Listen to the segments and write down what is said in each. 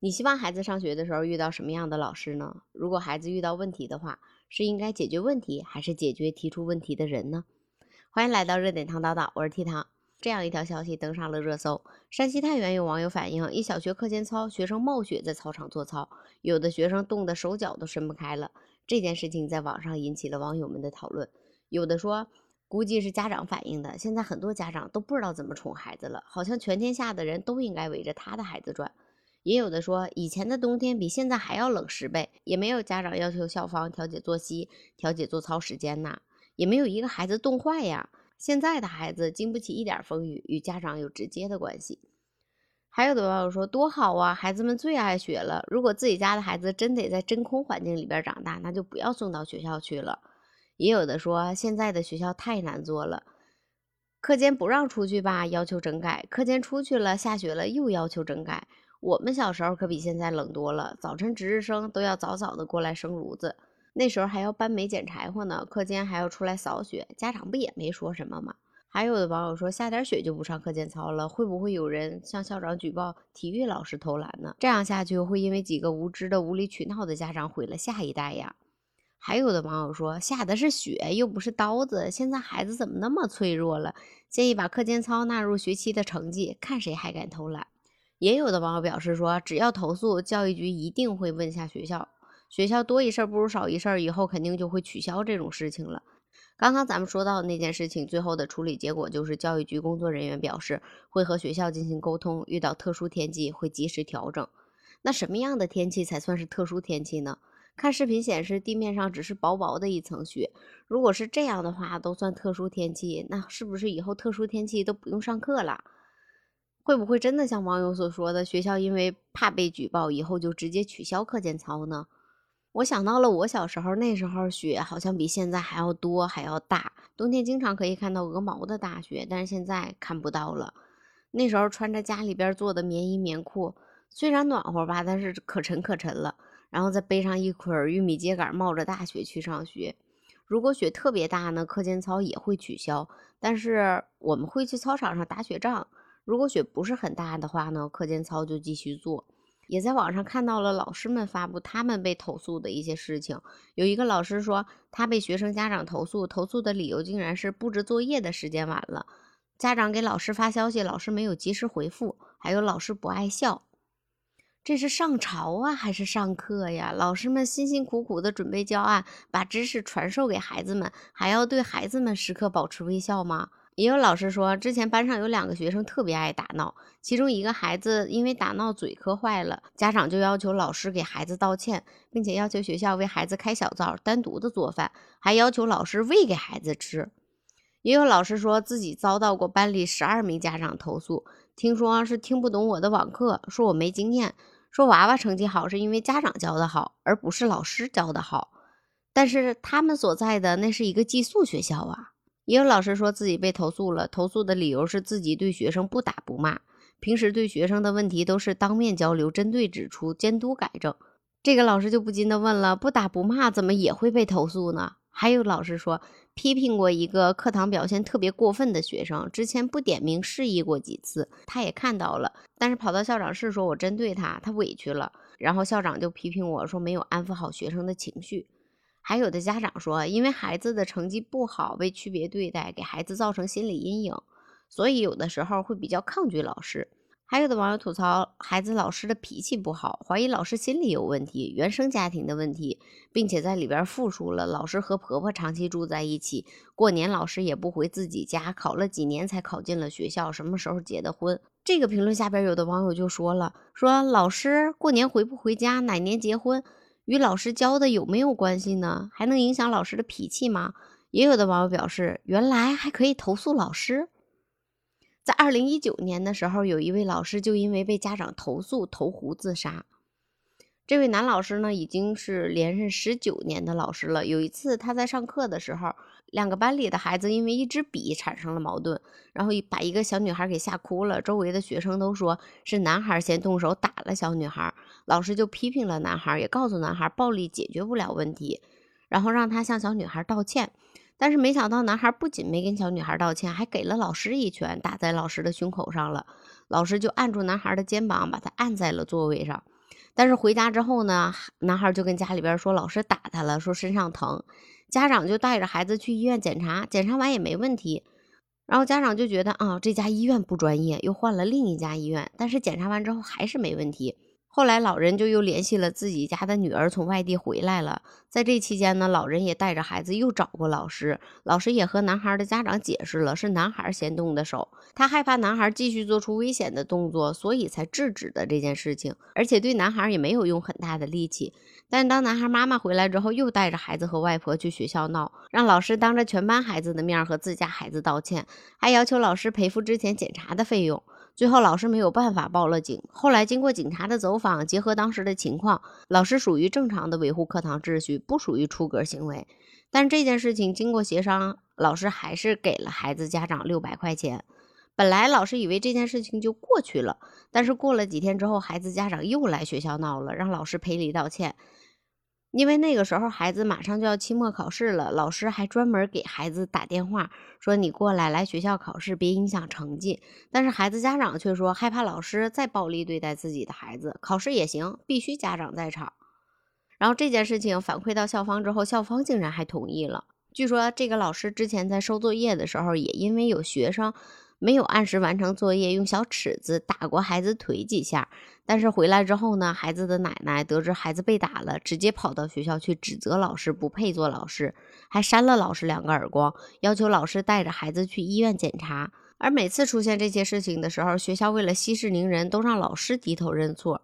你希望孩子上学的时候遇到什么样的老师呢？如果孩子遇到问题的话，是应该解决问题，还是解决提出问题的人呢？欢迎来到热点汤叨叨，我是 T 糖。这样一条消息登上了热搜。山西太原有网友反映，一小学课间操，学生冒雪在操场做操，有的学生冻得手脚都伸不开了。这件事情在网上引起了网友们的讨论。有的说，估计是家长反映的。现在很多家长都不知道怎么宠孩子了，好像全天下的人都应该围着他的孩子转。也有的说，以前的冬天比现在还要冷十倍，也没有家长要求校方调节作息、调节做操时间呐，也没有一个孩子冻坏呀。现在的孩子经不起一点风雨，与家长有直接的关系。还有的网友说，多好啊，孩子们最爱雪了。如果自己家的孩子真得在真空环境里边长大，那就不要送到学校去了。也有的说，现在的学校太难做了，课间不让出去吧，要求整改；课间出去了，下雪了又要求整改。我们小时候可比现在冷多了，早晨值日生都要早早的过来生炉子，那时候还要搬煤捡柴火呢，课间还要出来扫雪，家长不也没说什么吗？还有的网友说，下点雪就不上课间操了，会不会有人向校长举报体育老师偷懒呢？这样下去会因为几个无知的无理取闹的家长毁了下一代呀？还有的网友说，下的是雪又不是刀子，现在孩子怎么那么脆弱了？建议把课间操纳入学期的成绩，看谁还敢偷懒。也有的网友表示说，只要投诉，教育局一定会问下学校。学校多一事不如少一事，以后肯定就会取消这种事情了。刚刚咱们说到那件事情，最后的处理结果就是教育局工作人员表示会和学校进行沟通，遇到特殊天气会及时调整。那什么样的天气才算是特殊天气呢？看视频显示，地面上只是薄薄的一层雪。如果是这样的话，都算特殊天气，那是不是以后特殊天气都不用上课了？会不会真的像网友所说的，学校因为怕被举报，以后就直接取消课间操呢？我想到了我小时候，那时候雪好像比现在还要多，还要大，冬天经常可以看到鹅毛的大雪，但是现在看不到了。那时候穿着家里边做的棉衣棉裤，虽然暖和吧，但是可沉可沉了。然后再背上一捆玉米秸秆，冒着大雪去上学。如果雪特别大呢，课间操也会取消，但是我们会去操场上打雪仗。如果雪不是很大的话呢，课间操就继续做。也在网上看到了老师们发布他们被投诉的一些事情。有一个老师说，他被学生家长投诉，投诉的理由竟然是布置作业的时间晚了，家长给老师发消息，老师没有及时回复，还有老师不爱笑。这是上朝啊，还是上课呀？老师们辛辛苦苦的准备教案，把知识传授给孩子们，还要对孩子们时刻保持微笑吗？也有老师说，之前班上有两个学生特别爱打闹，其中一个孩子因为打闹嘴磕坏了，家长就要求老师给孩子道歉，并且要求学校为孩子开小灶，单独的做饭，还要求老师喂给孩子吃。也有老师说自己遭到过班里十二名家长投诉，听说是听不懂我的网课，说我没经验，说娃娃成绩好是因为家长教的好，而不是老师教的好。但是他们所在的那是一个寄宿学校啊。也有老师说自己被投诉了，投诉的理由是自己对学生不打不骂，平时对学生的问题都是当面交流，针对指出，监督改正。这个老师就不禁的问了：不打不骂怎么也会被投诉呢？还有老师说批评过一个课堂表现特别过分的学生，之前不点名示意过几次，他也看到了，但是跑到校长室说我针对他，他委屈了，然后校长就批评我说没有安抚好学生的情绪。还有的家长说，因为孩子的成绩不好被区别对待，给孩子造成心理阴影，所以有的时候会比较抗拒老师。还有的网友吐槽孩子老师的脾气不好，怀疑老师心理有问题，原生家庭的问题，并且在里边复述了老师和婆婆长期住在一起，过年老师也不回自己家，考了几年才考进了学校，什么时候结的婚？这个评论下边有的网友就说了，说老师过年回不回家，哪年结婚？与老师教的有没有关系呢？还能影响老师的脾气吗？也有的网友表示，原来还可以投诉老师。在二零一九年的时候，有一位老师就因为被家长投诉投湖自杀。这位男老师呢，已经是连任十九年的老师了。有一次他在上课的时候，两个班里的孩子因为一支笔产生了矛盾，然后把一个小女孩给吓哭了。周围的学生都说是男孩先动手打了小女孩。老师就批评了男孩，也告诉男孩暴力解决不了问题，然后让他向小女孩道歉。但是没想到，男孩不仅没跟小女孩道歉，还给了老师一拳，打在老师的胸口上了。老师就按住男孩的肩膀，把他按在了座位上。但是回家之后呢，男孩就跟家里边说老师打他了，说身上疼，家长就带着孩子去医院检查，检查完也没问题。然后家长就觉得啊，这家医院不专业，又换了另一家医院，但是检查完之后还是没问题。后来老人就又联系了自己家的女儿从外地回来了，在这期间呢，老人也带着孩子又找过老师，老师也和男孩的家长解释了，是男孩先动的手，他害怕男孩继续做出危险的动作，所以才制止的这件事情，而且对男孩也没有用很大的力气。但当男孩妈妈回来之后，又带着孩子和外婆去学校闹，让老师当着全班孩子的面和自家孩子道歉，还要求老师赔付之前检查的费用。最后老师没有办法报了警。后来经过警察的走访，结合当时的情况，老师属于正常的维护课堂秩序，不属于出格行为。但这件事情经过协商，老师还是给了孩子家长六百块钱。本来老师以为这件事情就过去了，但是过了几天之后，孩子家长又来学校闹了，让老师赔礼道歉。因为那个时候孩子马上就要期末考试了，老师还专门给孩子打电话说：“你过来来学校考试，别影响成绩。”但是孩子家长却说害怕老师再暴力对待自己的孩子，考试也行，必须家长在场。然后这件事情反馈到校方之后，校方竟然还同意了。据说这个老师之前在收作业的时候，也因为有学生。没有按时完成作业，用小尺子打过孩子腿几下，但是回来之后呢，孩子的奶奶得知孩子被打了，直接跑到学校去指责老师不配做老师，还扇了老师两个耳光，要求老师带着孩子去医院检查。而每次出现这些事情的时候，学校为了息事宁人，都让老师低头认错。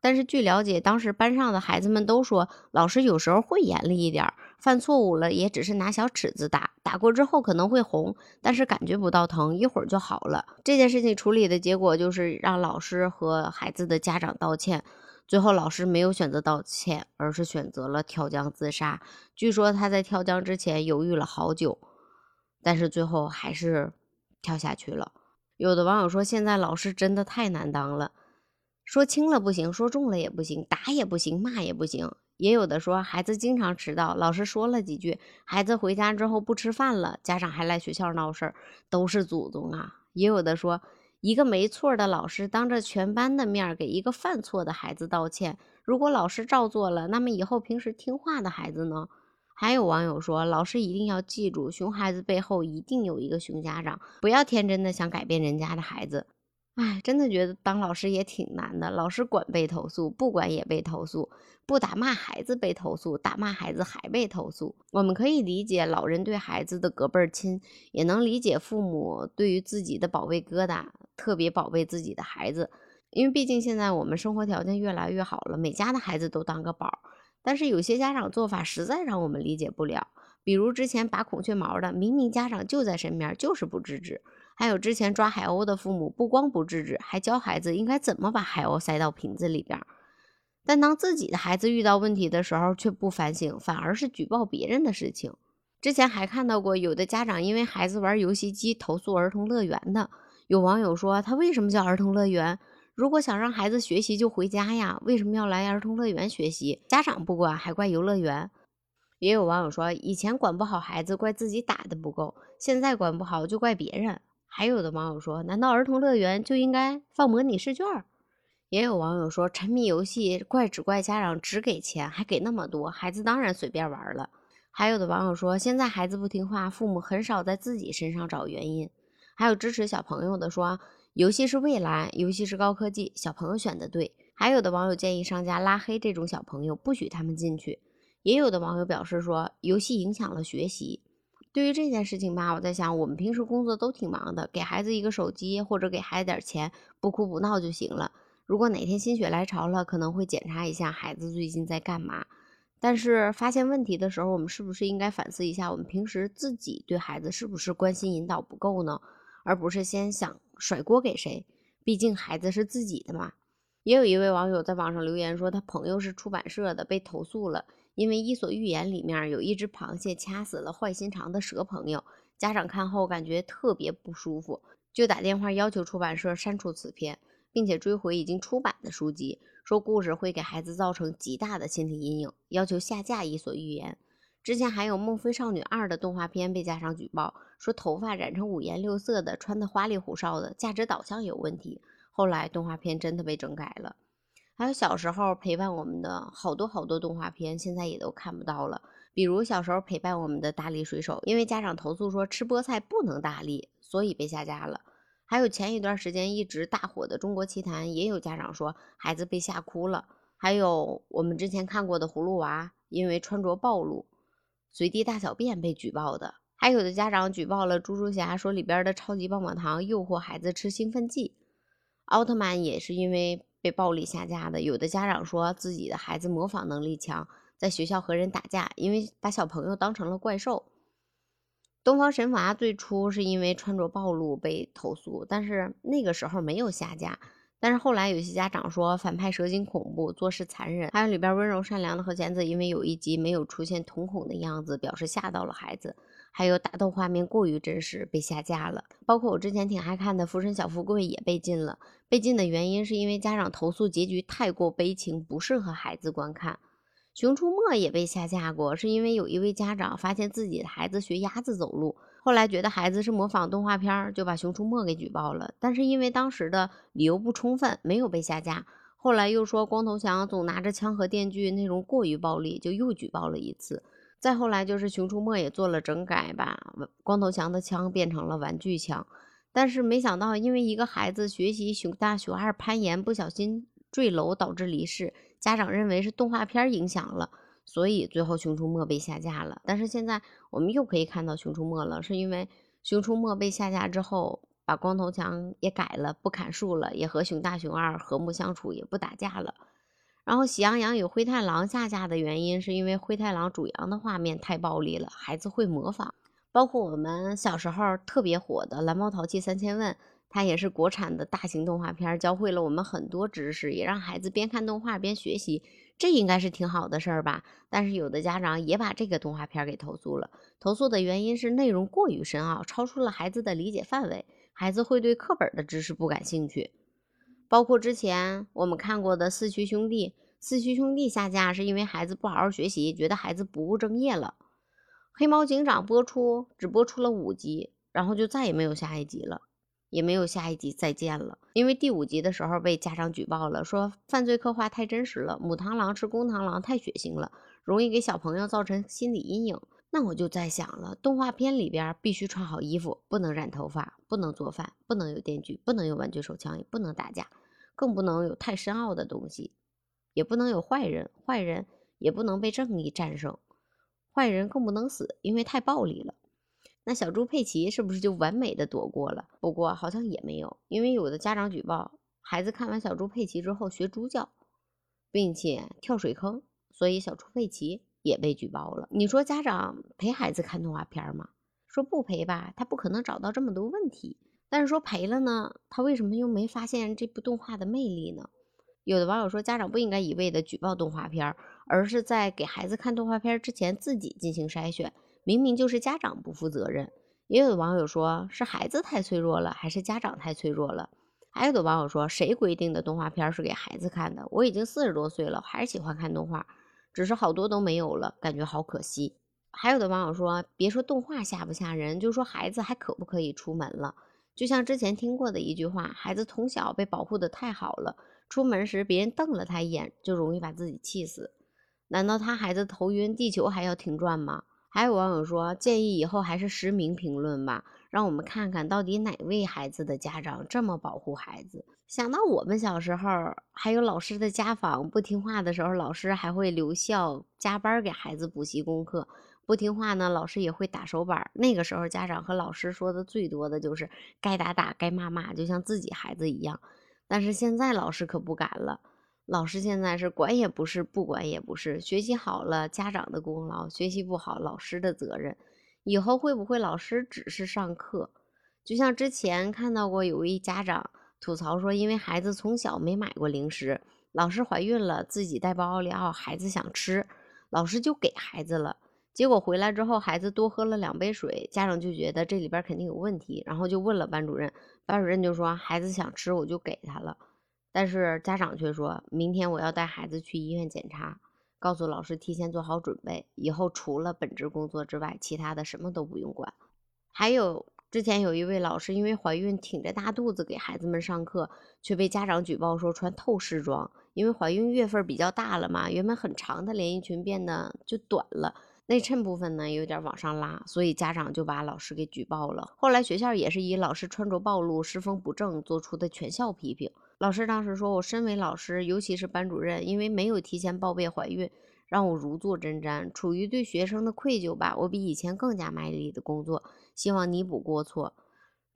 但是据了解，当时班上的孩子们都说，老师有时候会严厉一点，犯错误了也只是拿小尺子打，打过之后可能会红，但是感觉不到疼，一会儿就好了。这件事情处理的结果就是让老师和孩子的家长道歉，最后老师没有选择道歉，而是选择了跳江自杀。据说他在跳江之前犹豫了好久，但是最后还是跳下去了。有的网友说，现在老师真的太难当了。说轻了不行，说重了也不行，打也不行，骂也不行。也有的说孩子经常迟到，老师说了几句，孩子回家之后不吃饭了，家长还来学校闹事儿，都是祖宗啊。也有的说一个没错的老师当着全班的面给一个犯错的孩子道歉，如果老师照做了，那么以后平时听话的孩子呢？还有网友说，老师一定要记住，熊孩子背后一定有一个熊家长，不要天真的想改变人家的孩子。哎，真的觉得当老师也挺难的。老师管被投诉，不管也被投诉；不打骂孩子被投诉，打骂孩子还被投诉。我们可以理解老人对孩子的隔辈儿亲，也能理解父母对于自己的宝贝疙瘩特别宝贝自己的孩子。因为毕竟现在我们生活条件越来越好了，每家的孩子都当个宝。但是有些家长做法实在让我们理解不了，比如之前拔孔雀毛的，明明家长就在身边，就是不制止。还有之前抓海鸥的父母，不光不制止，还教孩子应该怎么把海鸥塞到瓶子里边。但当自己的孩子遇到问题的时候，却不反省，反而是举报别人的事情。之前还看到过有的家长因为孩子玩游戏机投诉儿童乐园的。有网友说，他为什么叫儿童乐园？如果想让孩子学习就回家呀，为什么要来儿童乐园学习？家长不管，还怪游乐园。也有网友说，以前管不好孩子，怪自己打的不够；现在管不好，就怪别人。还有的网友说，难道儿童乐园就应该放模拟试卷？也有网友说，沉迷游戏怪只怪家长只给钱，还给那么多，孩子当然随便玩了。还有的网友说，现在孩子不听话，父母很少在自己身上找原因。还有支持小朋友的说，游戏是未来，游戏是高科技，小朋友选的对。还有的网友建议商家拉黑这种小朋友，不许他们进去。也有的网友表示说，游戏影响了学习。对于这件事情吧，我在想，我们平时工作都挺忙的，给孩子一个手机或者给孩子点钱，不哭不闹就行了。如果哪天心血来潮了，可能会检查一下孩子最近在干嘛。但是发现问题的时候，我们是不是应该反思一下，我们平时自己对孩子是不是关心引导不够呢？而不是先想甩锅给谁？毕竟孩子是自己的嘛。也有一位网友在网上留言说，他朋友是出版社的，被投诉了。因为《伊索寓言》里面有一只螃蟹掐死了坏心肠的蛇朋友，家长看后感觉特别不舒服，就打电话要求出版社删除此篇，并且追回已经出版的书籍，说故事会给孩子造成极大的心理阴影，要求下架《伊索寓言》。之前还有《孟非少女二》的动画片被家长举报，说头发染成五颜六色的，穿的花里胡哨的，价值导向有问题。后来动画片真的被整改了。还有小时候陪伴我们的好多好多动画片，现在也都看不到了。比如小时候陪伴我们的大力水手，因为家长投诉说吃菠菜不能大力，所以被下架了。还有前一段时间一直大火的《中国奇谭》，也有家长说孩子被吓哭了。还有我们之前看过的《葫芦娃》，因为穿着暴露、随地大小便被举报的。还有的家长举报了《猪猪侠》，说里边的超级棒棒糖诱惑孩子吃兴奋剂。奥特曼也是因为被暴力下架的。有的家长说自己的孩子模仿能力强。在学校和人打架，因为把小朋友当成了怪兽。东方神娃最初是因为穿着暴露被投诉，但是那个时候没有下架。但是后来有些家长说反派蛇精恐怖，做事残忍，还有里边温柔善良的和弦子，因为有一集没有出现瞳孔的样子，表示吓到了孩子。还有打斗画面过于真实，被下架了。包括我之前挺爱看的《浮生小富贵》也被禁了。被禁的原因是因为家长投诉结局太过悲情，不适合孩子观看。《熊出没》也被下架过，是因为有一位家长发现自己的孩子学鸭子走路，后来觉得孩子是模仿动画片，就把《熊出没》给举报了。但是因为当时的理由不充分，没有被下架。后来又说光头强总拿着枪和电锯，内容过于暴力，就又举报了一次。再后来就是《熊出没》也做了整改，吧光头强的枪变成了玩具枪。但是没想到，因为一个孩子学习熊大熊二攀岩，不小心坠楼导致离世。家长认为是动画片影响了，所以最后《熊出没》被下架了。但是现在我们又可以看到《熊出没》了，是因为《熊出没》被下架之后，把光头强也改了，不砍树了，也和熊大熊二和睦相处，也不打架了。然后《喜羊羊与灰太狼》下架的原因是因为灰太狼主羊的画面太暴力了，孩子会模仿。包括我们小时候特别火的《蓝猫淘气三千问》。它也是国产的大型动画片，教会了我们很多知识，也让孩子边看动画边学习，这应该是挺好的事儿吧？但是有的家长也把这个动画片给投诉了，投诉的原因是内容过于深奥，超出了孩子的理解范围，孩子会对课本的知识不感兴趣。包括之前我们看过的《四驱兄弟》，《四驱兄弟》下架是因为孩子不好好学习，觉得孩子不务正业了。《黑猫警长》播出只播出了五集，然后就再也没有下一集了。也没有下一集再见了，因为第五集的时候被家长举报了，说犯罪刻画太真实了，母螳螂吃公螳螂太血腥了，容易给小朋友造成心理阴影。那我就在想了，动画片里边必须穿好衣服，不能染头发，不能做饭，不能有电锯，不能有玩具手枪，也不能打架，更不能有太深奥的东西，也不能有坏人，坏人也不能被正义战胜，坏人更不能死，因为太暴力了。那小猪佩奇是不是就完美的躲过了？不过好像也没有，因为有的家长举报孩子看完小猪佩奇之后学猪叫，并且跳水坑，所以小猪佩奇也被举报了。你说家长陪孩子看动画片吗？说不陪吧，他不可能找到这么多问题；但是说赔了呢，他为什么又没发现这部动画的魅力呢？有的网友说，家长不应该一味的举报动画片，而是在给孩子看动画片之前自己进行筛选。明明就是家长不负责任，也有的网友说是孩子太脆弱了，还是家长太脆弱了？还有的网友说，谁规定的动画片是给孩子看的？我已经四十多岁了，还是喜欢看动画，只是好多都没有了，感觉好可惜。还有的网友说，别说动画吓不吓人，就说孩子还可不可以出门了？就像之前听过的一句话，孩子从小被保护的太好了，出门时别人瞪了他一眼，就容易把自己气死。难道他孩子头晕，地球还要停转吗？还有网友说，建议以后还是实名评论吧，让我们看看到底哪位孩子的家长这么保护孩子。想到我们小时候，还有老师的家访，不听话的时候，老师还会留校加班给孩子补习功课；不听话呢，老师也会打手板。那个时候，家长和老师说的最多的就是该打打，该骂骂，就像自己孩子一样。但是现在老师可不敢了。老师现在是管也不是，不管也不是。学习好了，家长的功劳；学习不好，老师的责任。以后会不会老师只是上课？就像之前看到过有位家长吐槽说，因为孩子从小没买过零食，老师怀孕了，自己带包奥利奥，孩子想吃，老师就给孩子了。结果回来之后，孩子多喝了两杯水，家长就觉得这里边肯定有问题，然后就问了班主任，班主任就说孩子想吃，我就给他了。但是家长却说，明天我要带孩子去医院检查，告诉老师提前做好准备，以后除了本职工作之外，其他的什么都不用管。还有之前有一位老师因为怀孕挺着大肚子给孩子们上课，却被家长举报说穿透视装，因为怀孕月份比较大了嘛，原本很长的连衣裙变得就短了，内衬部分呢有点往上拉，所以家长就把老师给举报了。后来学校也是以老师穿着暴露、师风不正做出的全校批评。老师当时说：“我身为老师，尤其是班主任，因为没有提前报备怀孕，让我如坐针毡，处于对学生的愧疚吧。我比以前更加卖力的工作，希望弥补过错。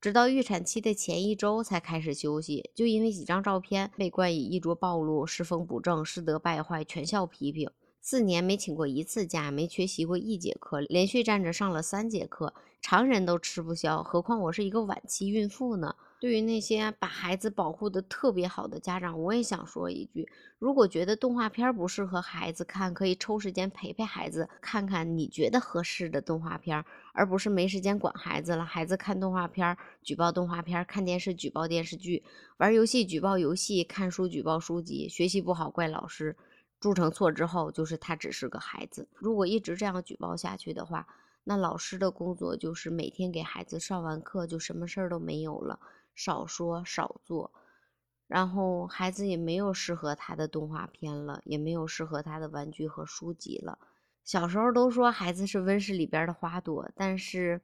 直到预产期的前一周才开始休息，就因为几张照片被冠以衣着暴露、师风不正、师德败坏，全校批评。四年没请过一次假，没缺席过一节课，连续站着上了三节课，常人都吃不消，何况我是一个晚期孕妇呢？”对于那些把孩子保护的特别好的家长，我也想说一句：如果觉得动画片不适合孩子看，可以抽时间陪陪孩子，看看你觉得合适的动画片，而不是没时间管孩子了。孩子看动画片举报动画片，看电视举报电视剧，玩游戏举报游戏，看书举报书籍，学习不好怪老师，铸成错之后就是他只是个孩子。如果一直这样举报下去的话，那老师的工作就是每天给孩子上完课就什么事儿都没有了。少说少做，然后孩子也没有适合他的动画片了，也没有适合他的玩具和书籍了。小时候都说孩子是温室里边的花朵，但是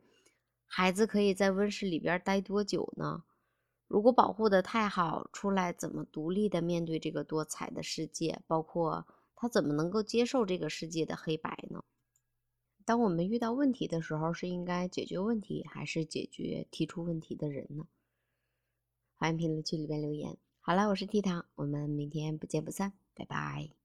孩子可以在温室里边待多久呢？如果保护的太好，出来怎么独立的面对这个多彩的世界？包括他怎么能够接受这个世界的黑白呢？当我们遇到问题的时候，是应该解决问题，还是解决提出问题的人呢？欢迎评论区里边留言。好了，我是 T 糖，我们明天不见不散，拜拜。